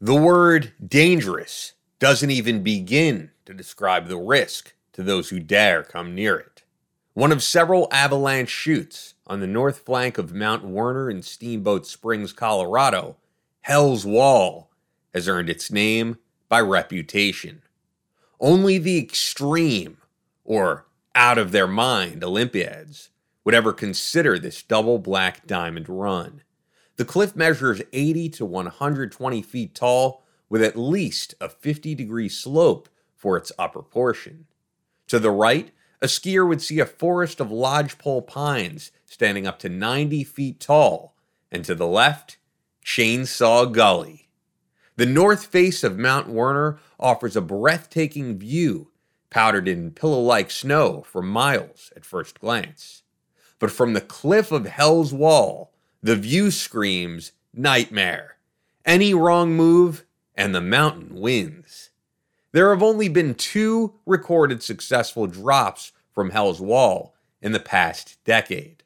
The word dangerous doesn't even begin to describe the risk to those who dare come near it. One of several avalanche chutes on the north flank of Mount Werner in Steamboat Springs, Colorado, Hell's Wall has earned its name by reputation. Only the extreme or out of their mind Olympiads would ever consider this double black diamond run. The cliff measures 80 to 120 feet tall with at least a 50 degree slope for its upper portion. To the right, a skier would see a forest of lodgepole pines standing up to 90 feet tall, and to the left, Chainsaw Gully. The north face of Mount Werner offers a breathtaking view, powdered in pillow like snow for miles at first glance. But from the cliff of Hell's Wall, the view screams nightmare. Any wrong move, and the mountain wins. There have only been two recorded successful drops from Hell's Wall in the past decade.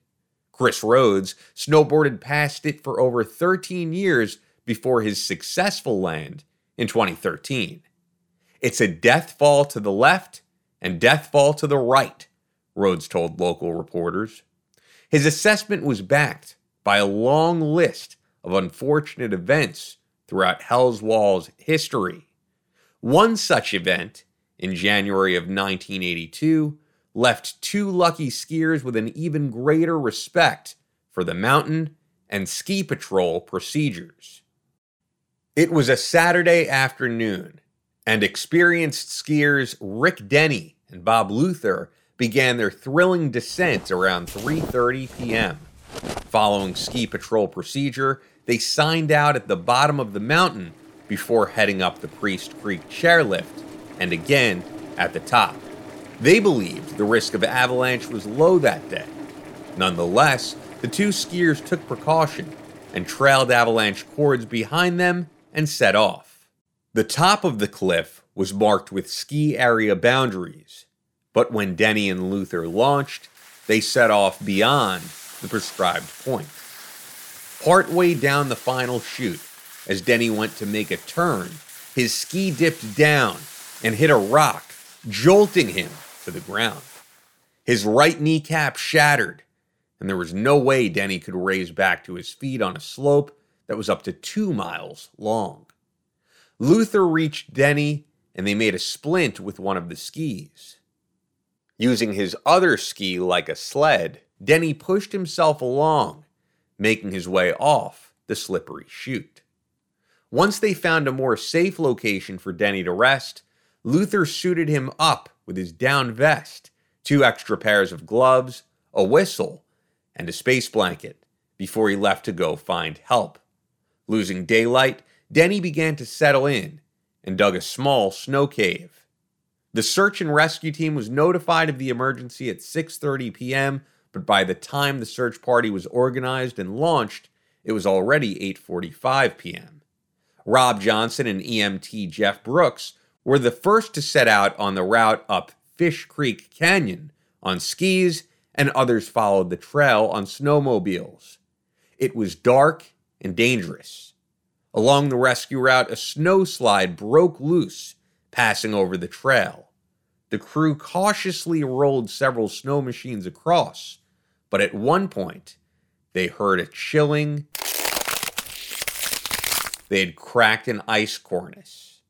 Chris Rhodes snowboarded past it for over 13 years before his successful land in 2013. It's a death fall to the left and death fall to the right, Rhodes told local reporters. His assessment was backed by a long list of unfortunate events throughout Hell's Wall's history. One such event, in January of 1982, left two lucky skiers with an even greater respect for the mountain and ski patrol procedures. It was a Saturday afternoon, and experienced skiers Rick Denny and Bob Luther began their thrilling descent around 3:30 p.m. Following ski patrol procedure, they signed out at the bottom of the mountain before heading up the Priest Creek chairlift and again at the top. They believed the risk of avalanche was low that day. Nonetheless, the two skiers took precaution and trailed avalanche cords behind them and set off. The top of the cliff was marked with ski area boundaries, but when Denny and Luther launched, they set off beyond the prescribed point. Partway down the final chute, as Denny went to make a turn, his ski dipped down and hit a rock, jolting him to the ground. His right kneecap shattered, and there was no way Denny could raise back to his feet on a slope that was up to two miles long. Luther reached Denny, and they made a splint with one of the skis. Using his other ski like a sled, Denny pushed himself along, making his way off the slippery chute. Once they found a more safe location for Denny to rest, Luther suited him up with his down vest, two extra pairs of gloves, a whistle, and a space blanket before he left to go find help. Losing daylight, Denny began to settle in and dug a small snow cave. The search and rescue team was notified of the emergency at 6:30 p.m but by the time the search party was organized and launched, it was already 8:45 p.m. Rob Johnson and EMT Jeff Brooks were the first to set out on the route up Fish Creek Canyon on skis, and others followed the trail on snowmobiles. It was dark and dangerous. Along the rescue route, a snowslide broke loose, passing over the trail. The crew cautiously rolled several snow machines across, but at one point, they heard a chilling. They had cracked an ice cornice.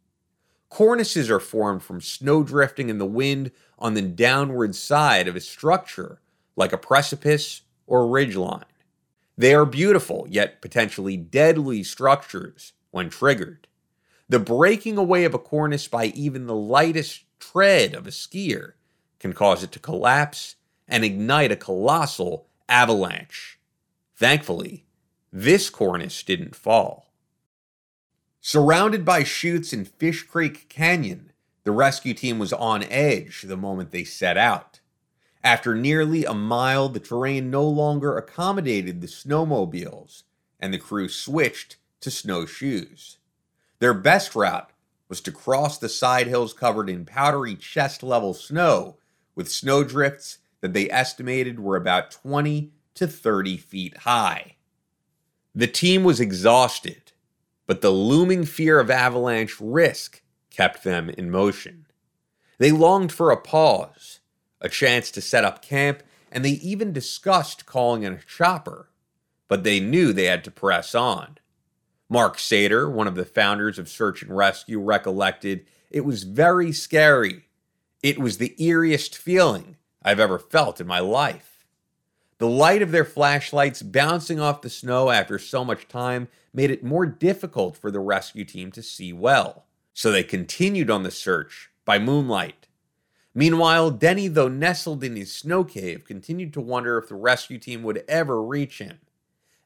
Cornices are formed from snow drifting in the wind on the downward side of a structure, like a precipice or ridgeline. They are beautiful, yet potentially deadly structures when triggered. The breaking away of a cornice by even the lightest tread of a skier can cause it to collapse and ignite a colossal avalanche. Thankfully, this cornice didn't fall. Surrounded by chutes in Fish Creek Canyon, the rescue team was on edge the moment they set out. After nearly a mile, the terrain no longer accommodated the snowmobiles, and the crew switched to snowshoes. Their best route was to cross the side hills covered in powdery chest level snow with snowdrifts that they estimated were about 20 to 30 feet high. The team was exhausted, but the looming fear of avalanche risk kept them in motion. They longed for a pause, a chance to set up camp, and they even discussed calling in a chopper, but they knew they had to press on. Mark Sater, one of the founders of Search and Rescue, recollected it was very scary. It was the eeriest feeling I've ever felt in my life. The light of their flashlights bouncing off the snow after so much time made it more difficult for the rescue team to see well, so they continued on the search by moonlight. Meanwhile, Denny, though nestled in his snow cave, continued to wonder if the rescue team would ever reach him.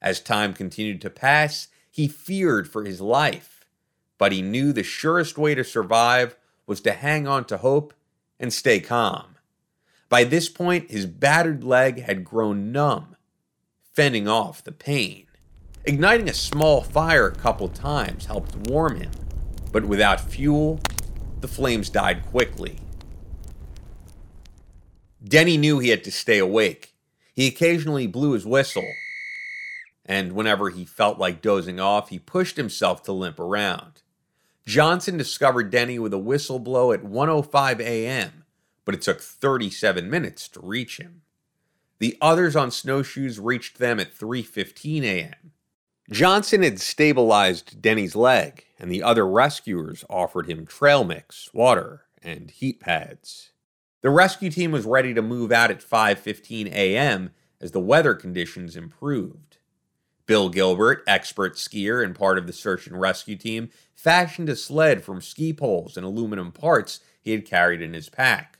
As time continued to pass, he feared for his life, but he knew the surest way to survive was to hang on to hope and stay calm. By this point, his battered leg had grown numb, fending off the pain. Igniting a small fire a couple times helped warm him, but without fuel, the flames died quickly. Denny knew he had to stay awake. He occasionally blew his whistle, and whenever he felt like dozing off, he pushed himself to limp around. Johnson discovered Denny with a whistle blow at 1:05 a.m but it took 37 minutes to reach him. The others on snowshoes reached them at 3:15 a.m. Johnson had stabilized Denny's leg, and the other rescuers offered him trail mix, water, and heat pads. The rescue team was ready to move out at 5:15 a.m. as the weather conditions improved. Bill Gilbert, expert skier and part of the search and rescue team, fashioned a sled from ski poles and aluminum parts he had carried in his pack.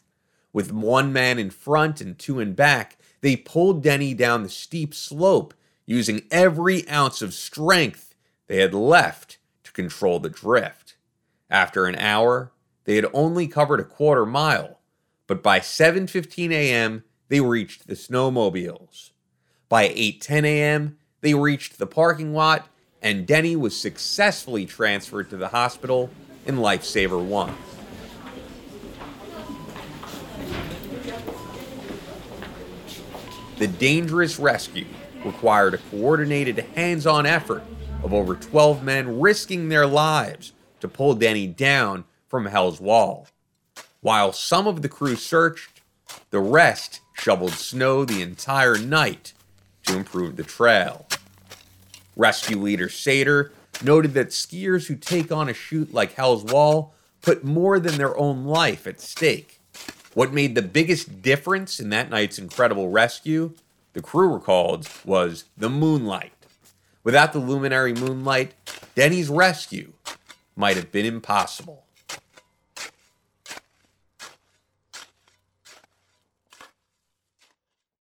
With one man in front and two in back, they pulled Denny down the steep slope using every ounce of strength they had left to control the drift. After an hour, they had only covered a quarter mile, but by 7:15 a.m., they reached the snowmobiles. By 8:10 a.m., they reached the parking lot and Denny was successfully transferred to the hospital in Lifesaver 1. The dangerous rescue required a coordinated hands on effort of over 12 men risking their lives to pull Denny down from Hell's Wall. While some of the crew searched, the rest shoveled snow the entire night to improve the trail. Rescue leader Sater noted that skiers who take on a chute like Hell's Wall put more than their own life at stake. What made the biggest difference in that night's incredible rescue, the crew recalled, was the moonlight. Without the luminary moonlight, Denny's rescue might have been impossible.